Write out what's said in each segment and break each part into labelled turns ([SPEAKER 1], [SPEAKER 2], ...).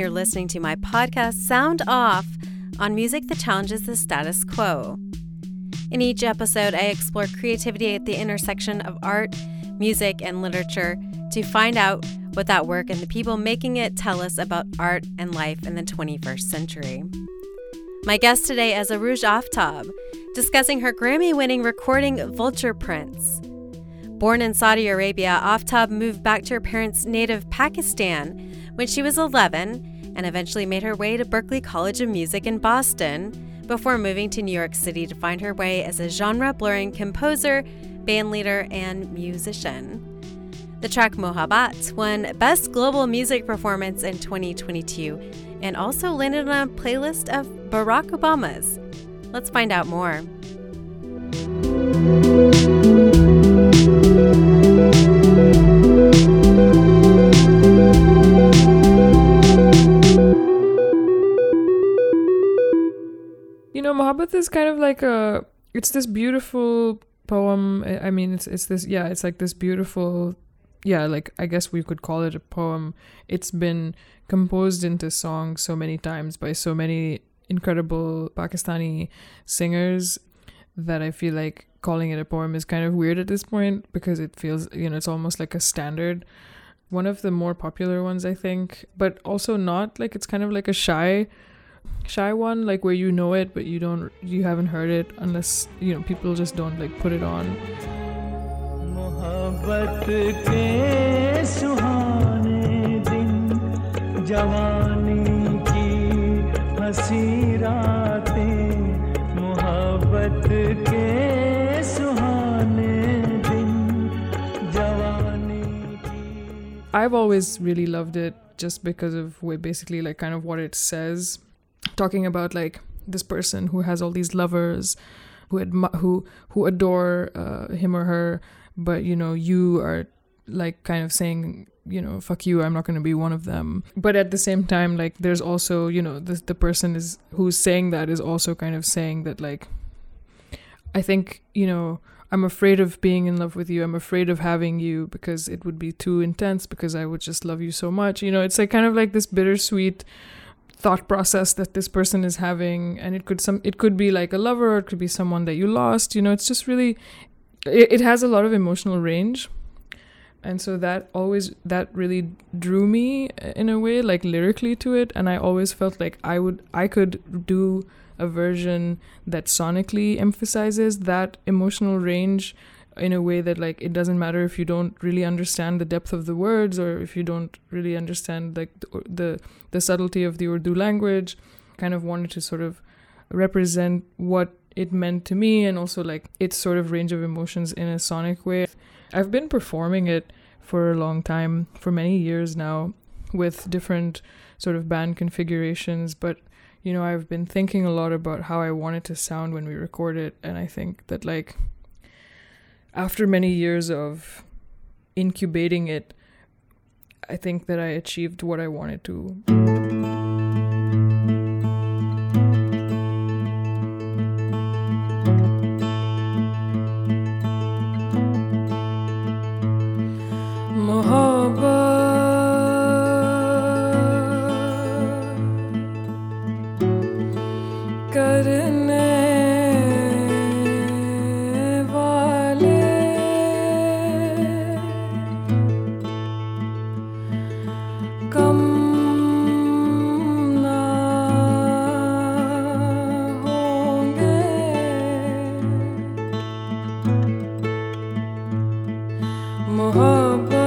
[SPEAKER 1] you're listening to my podcast, Sound Off, on music that challenges the status quo. In each episode, I explore creativity at the intersection of art, music, and literature to find out what that work and the people making it tell us about art and life in the 21st century. My guest today is Arooj Aftab, discussing her Grammy winning recording Vulture Prince. Born in Saudi Arabia, Aftab moved back to her parents' native Pakistan when she was 11 and eventually made her way to Berklee College of Music in Boston before moving to New York City to find her way as a genre blurring composer, bandleader, and musician. The track Mohabbat won Best Global Music Performance in 2022 and also landed on a playlist of Barack Obama's. Let's find out more.
[SPEAKER 2] Know, is kind of like a. It's this beautiful poem. I mean, it's it's this yeah. It's like this beautiful, yeah. Like I guess we could call it a poem. It's been composed into song so many times by so many incredible Pakistani singers that I feel like calling it a poem is kind of weird at this point because it feels, you know, it's almost like a standard. One of the more popular ones, I think, but also not like it's kind of like a shy shy one like where you know it but you don't you haven't heard it unless you know people just don't like put it on. I've always really loved it just because of way basically like kind of what it says talking about like this person who has all these lovers who admi- who who adore uh, him or her but you know you are like kind of saying you know fuck you i'm not going to be one of them. But at the same time like there's also you know the the person is who's saying that is also kind of saying that like i think you know i'm afraid of being in love with you i'm afraid of having you because it would be too intense because i would just love you so much. You know it's like kind of like this bittersweet thought process that this person is having and it could some it could be like a lover it could be someone that you lost you know it's just really it, it has a lot of emotional range. And so that always that really drew me in a way like lyrically to it and i always felt like i would i could do a version that sonically emphasizes that emotional range in a way that like it doesn't matter if you don't really understand the depth of the words or if you don't really understand like the the, the subtlety of the Urdu language kind of wanted to sort of represent what it meant to me and also like its sort of range of emotions in a sonic way. I've been performing it for a long time, for many years now, with different sort of band configurations, but you know, I've been thinking a lot about how I want it to sound when we record it, and I think that like after many years of incubating it, I think that I achieved what I wanted to.
[SPEAKER 3] Oh.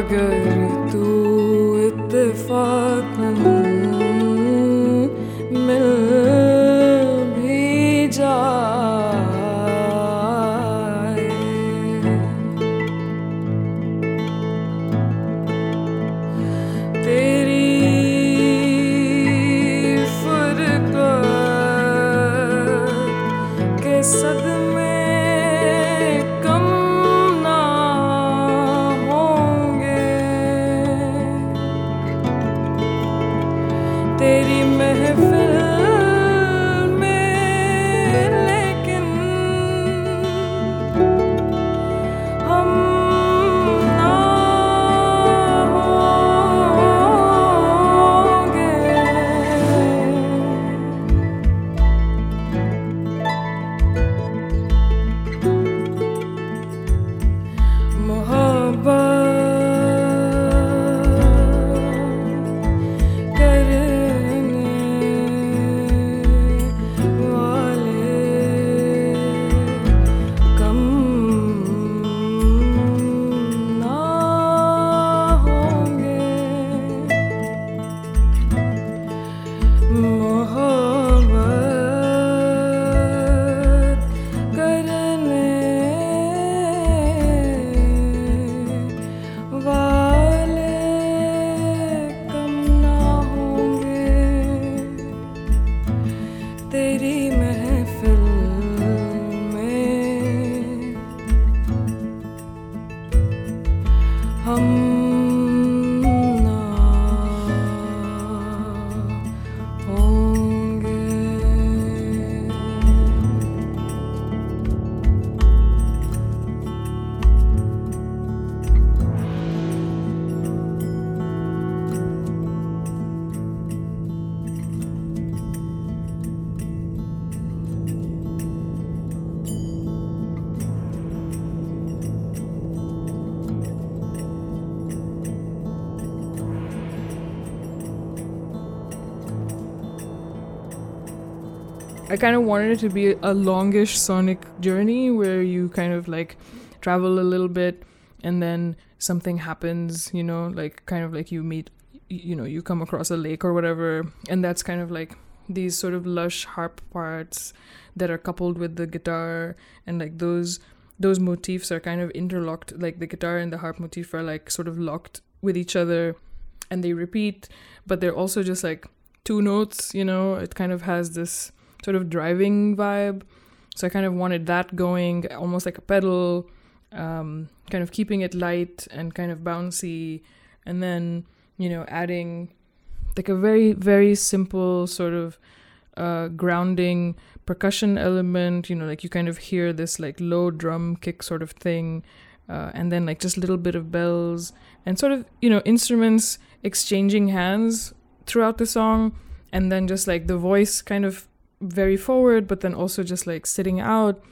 [SPEAKER 3] مجرد اتفاقنا तेरी
[SPEAKER 2] kind of wanted it to be a longish sonic journey where you kind of like travel a little bit and then something happens, you know, like kind of like you meet, you know, you come across a lake or whatever, and that's kind of like these sort of lush harp parts that are coupled with the guitar and like those those motifs are kind of interlocked like the guitar and the harp motif are like sort of locked with each other and they repeat but they're also just like two notes you know? It kind of has this sort of driving vibe. So i kind of wanted that going almost like a pedal um, kind of keeping it light and kind of bouncy. And then you know adding like a very very simple sort of uh, grounding percussion element you know like you kind of hear this like low drum kick sort of thing uh, and then like just a little bit of bells and sort of you know instruments exchanging hands throughout the song. And then just like the voice kind of very forward but then also just like sitting out.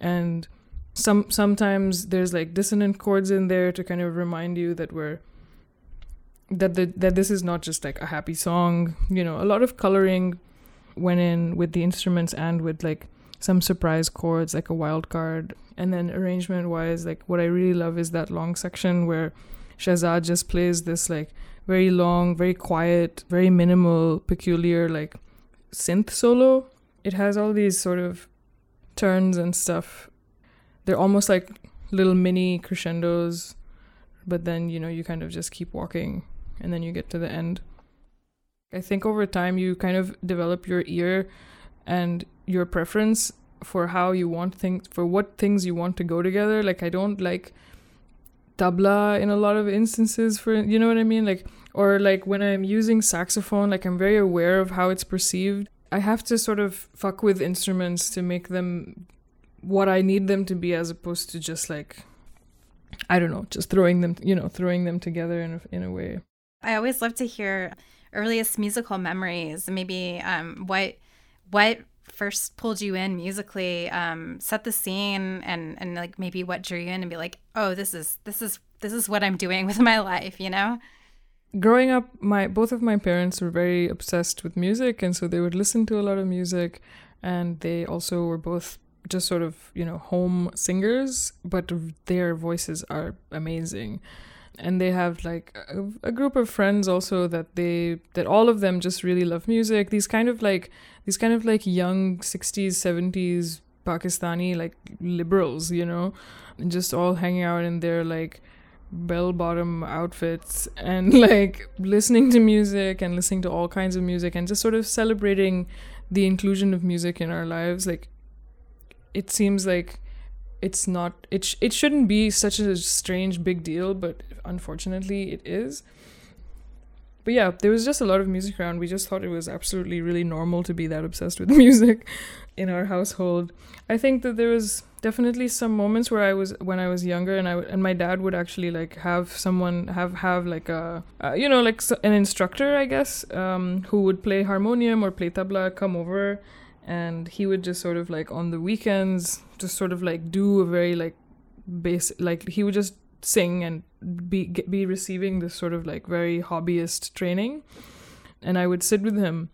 [SPEAKER 2] And some sometimes there's like dissonant chords in there to kind of remind you that we're that the that this is not just like a happy song. You know a lot of coloring went in with the instruments and with like some surprise chords like a wild card. And then arrangement wise like what i really love is that long section where shahzad just plays this like very long very quiet very minimal peculiar like synth solo it has all these sort of turns and stuff they're almost like little mini crescendos but then you know you kind of just keep walking and then you get to the end. I think over time you kind of develop your ear and your preference for how you want things for what things you want to go together. Like I don't like tabla in a lot of instances for you know what I mean? Like or like when I'm using saxophone, like I'm very aware of how it's perceived. I have to sort of fuck with instruments to make them what I need them to be as opposed to just like I don't know, just throwing them, you know, throwing them together in a, in a way.
[SPEAKER 4] I always love to hear earliest musical memories. Maybe um, what what first pulled you in musically, um, set the scene, and and like maybe what drew you in, and be like, oh, this is this is this is what I'm doing with my life, you know.
[SPEAKER 2] Growing up, my both of my parents were very obsessed with music, and so they would listen to a lot of music, and they also were both just sort of you know home singers, but their voices are amazing. And they have like a, a, group of friends also that they that all of them just really love music. These kind of like these kind of like young 60s 70s pakistani like liberals you know and just all hanging out in their like bell bottom outfits and like listening to music and listening to all kinds of music and just sort of celebrating the inclusion of music in our lives like it seems like it's not it sh- it shouldn't be such a strange big deal but unfortunately it is. But yeah there was just a lot of music around. We just thought it was absolutely really normal to be that obsessed with music in our household. I think that there was definitely some moments where i was when i was younger and i and my dad would actually like have someone have have like a uh, you know like an instructor i guess um, who would play harmonium or play tabla come over and he would just sort of like on the weekends just sort of like do a very like base like he would just sing and be be receiving this sort of like very hobbyist training and I would sit with him.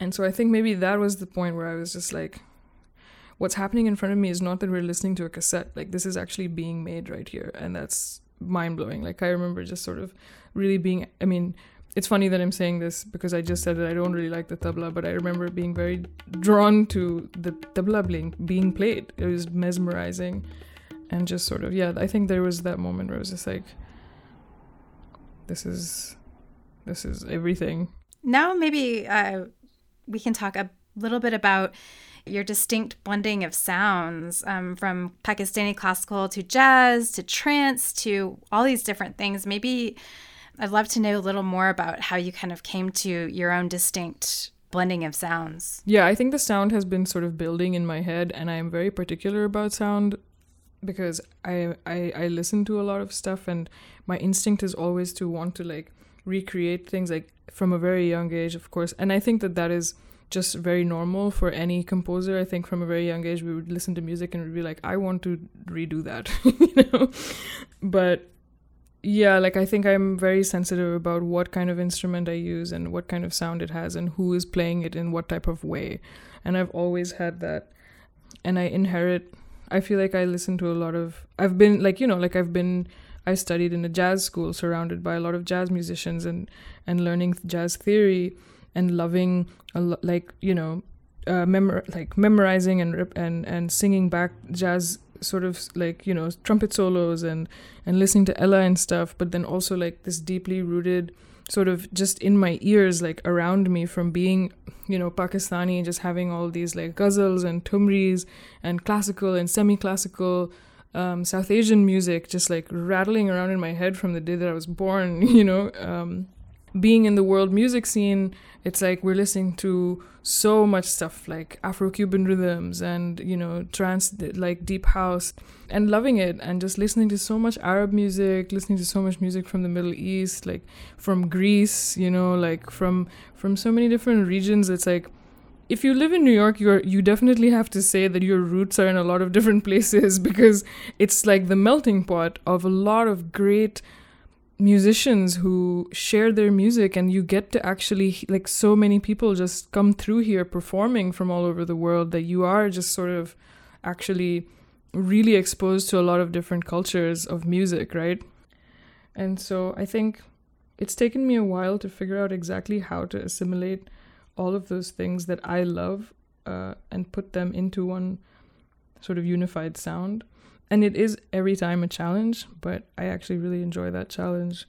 [SPEAKER 2] And so I think maybe that was the point where I was just like what's happening in front of me is not that we're listening to a cassette like this is actually being made right here and that's mind blowing like I remember just sort of really being I mean it's funny that I'm saying this because I just said that I don't really like the tabla, but I remember being very drawn to the tabla being, being played. It was mesmerizing and just sort of, yeah, I think there was that moment where I was just like, this is, this is everything.
[SPEAKER 4] Now, maybe uh, we can talk a little bit about your distinct blending of sounds um, from Pakistani classical to jazz to trance to all these different things. Maybe I'd love to know a little more about how you kind of came to your own distinct blending of sounds.
[SPEAKER 2] Yeah, I think the sound has been sort of building in my head, and I am very particular about sound because I, I I listen to a lot of stuff, and my instinct is always to want to like recreate things like from a very young age, of course. And I think that that is just very normal for any composer. I think from a very young age, we would listen to music and we'd be like, I want to redo that, you know. But yeah, like I think I'm very sensitive about what kind of instrument I use and what kind of sound it has and who is playing it in what type of way. And I've always had that. And I inherit, I feel like I listen to a lot of, I've been like, you know, like I've been, I studied in a jazz school surrounded by a lot of jazz musicians and, and learning jazz theory and loving, like, you know, uh, memor- like memorizing and, and, and singing back jazz sort of like you know trumpet solos and and listening to Ella and stuff, but then also like this deeply rooted sort of just in my ears, like around me from being, you know, Pakistani and just having all these like ghazals and thumris and classical and semi classical um, South Asian music just like rattling around in my head from the day that I was born, you know. Um, being in the world music scene, it's like we're listening to so much stuff like Afro-Cuban rhythms and you know trance like deep house and loving it and just listening to so much Arab music, listening to so much music from the Middle East, like from Greece, you know, like from from so many different regions. It's like if you live in New York, you're you definitely have to say that your roots are in a lot of different places because it's like the melting pot of a lot of great musicians who share their music and you get to actually like so many people just come through here performing from all over the world that you are just sort of actually really exposed to a lot of different cultures of music, right? And so I think it's taken me a while to figure out exactly how to assimilate all of those things that I love uh, and put them into one sort of unified sound. And it is every time a challenge, but I actually really enjoy that challenge.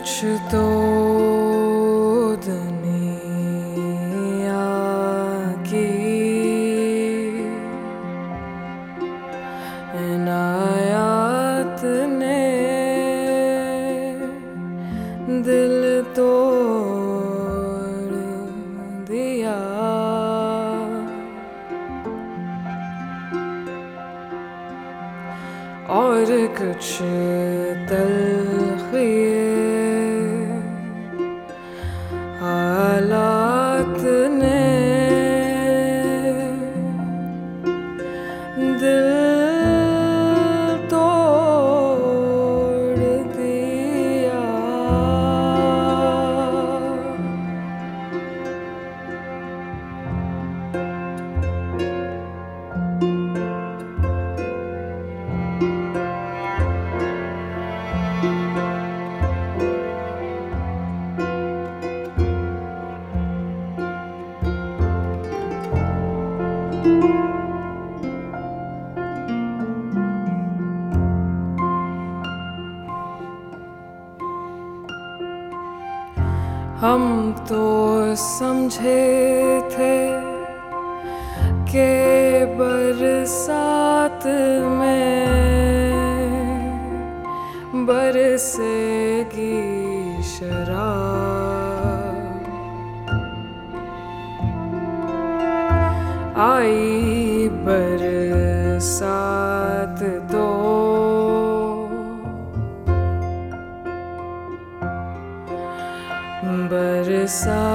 [SPEAKER 2] 迟都 आई बरसात तो। बरसात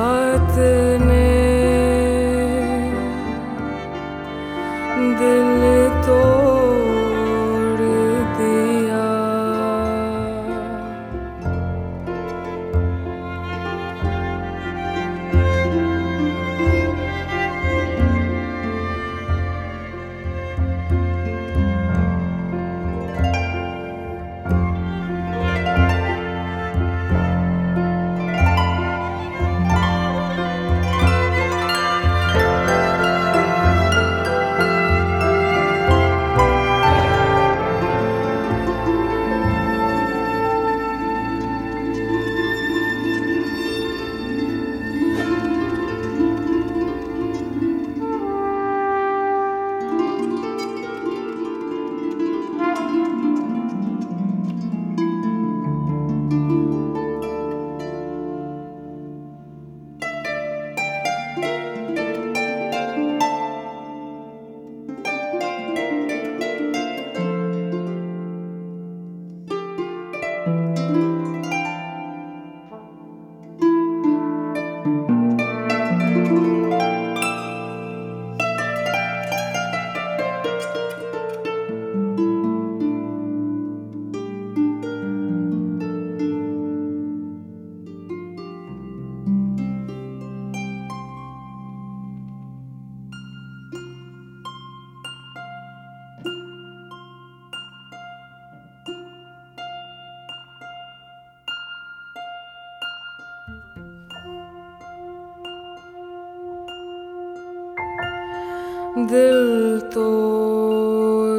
[SPEAKER 2] दिल
[SPEAKER 3] तो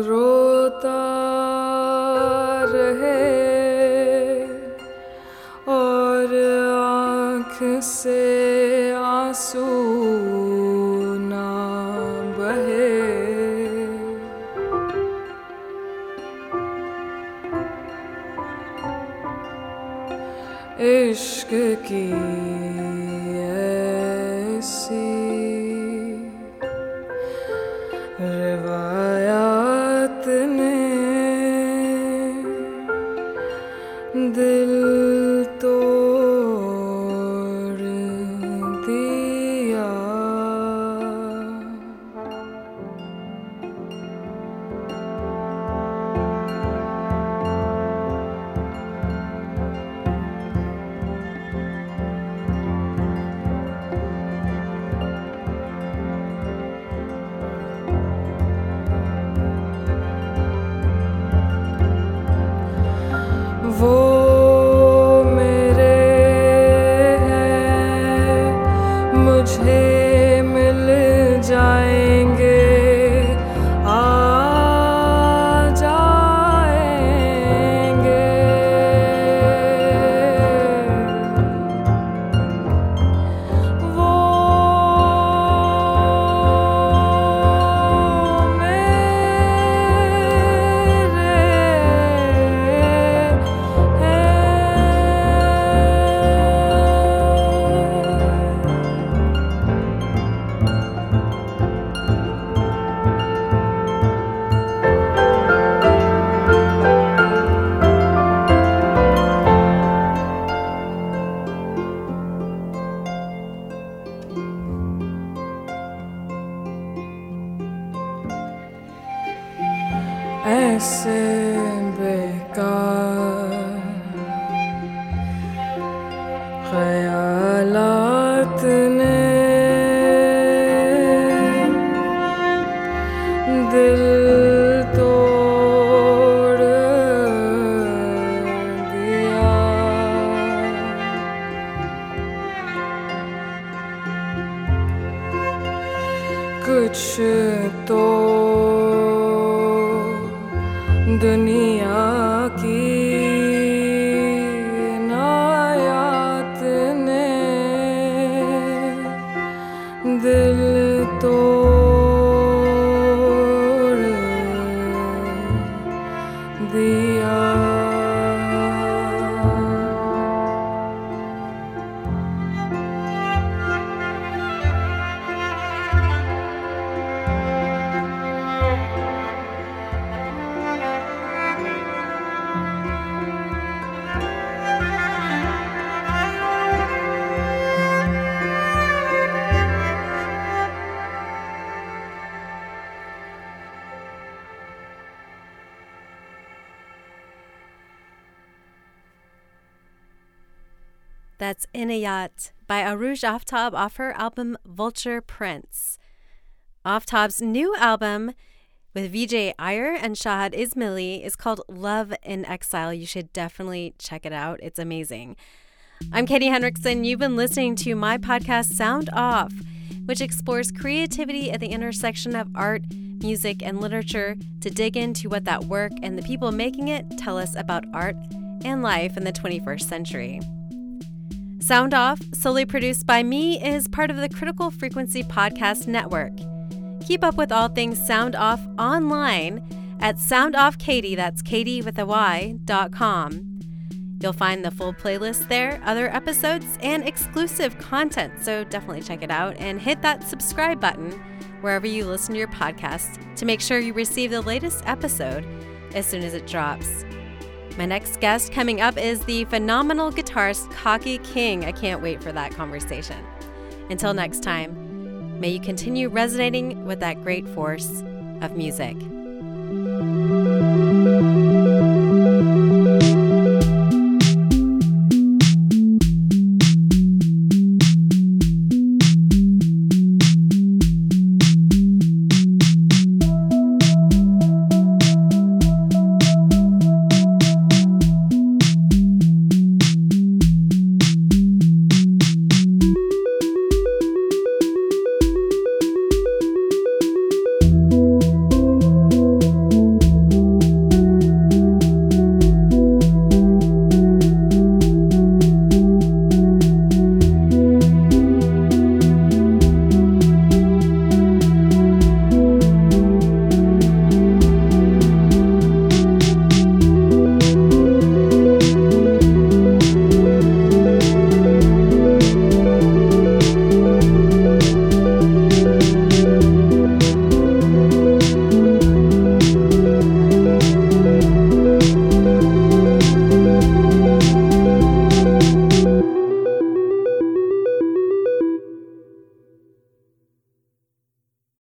[SPEAKER 3] रोता रहे और आँख से आँसू ना बहे। इश्क की river दिल
[SPEAKER 1] That's Inayat by Arooj Aftab off her album Vulture Prince. Aftab's new album with Vijay Iyer and Shahzad Ismaily is called Love in Exile. You should definitely check it out. It's amazing. I'm Katy Henriksen. You've been listening to my podcast Sound Off, which explores creativity at the intersection of art, music, and literature to dig into what that work and the people making it tell us about art and life in the 21st century. Sound Off, solely produced by me, is part of the Critical Frequency Podcast Network. Keep up with all things Sound Off online at Sound Off Katy, that's Katy with a Y, dot com. You'll find the full playlist there, other episodes, and exclusive content, so definitely check it out and hit that subscribe button wherever you listen to your podcast to make sure you receive the latest episode as soon as it drops. My next guest coming up is the phenomenal guitarist Kaki King. I can't wait for that conversation. Until next time, may you continue resonating with that great force of music.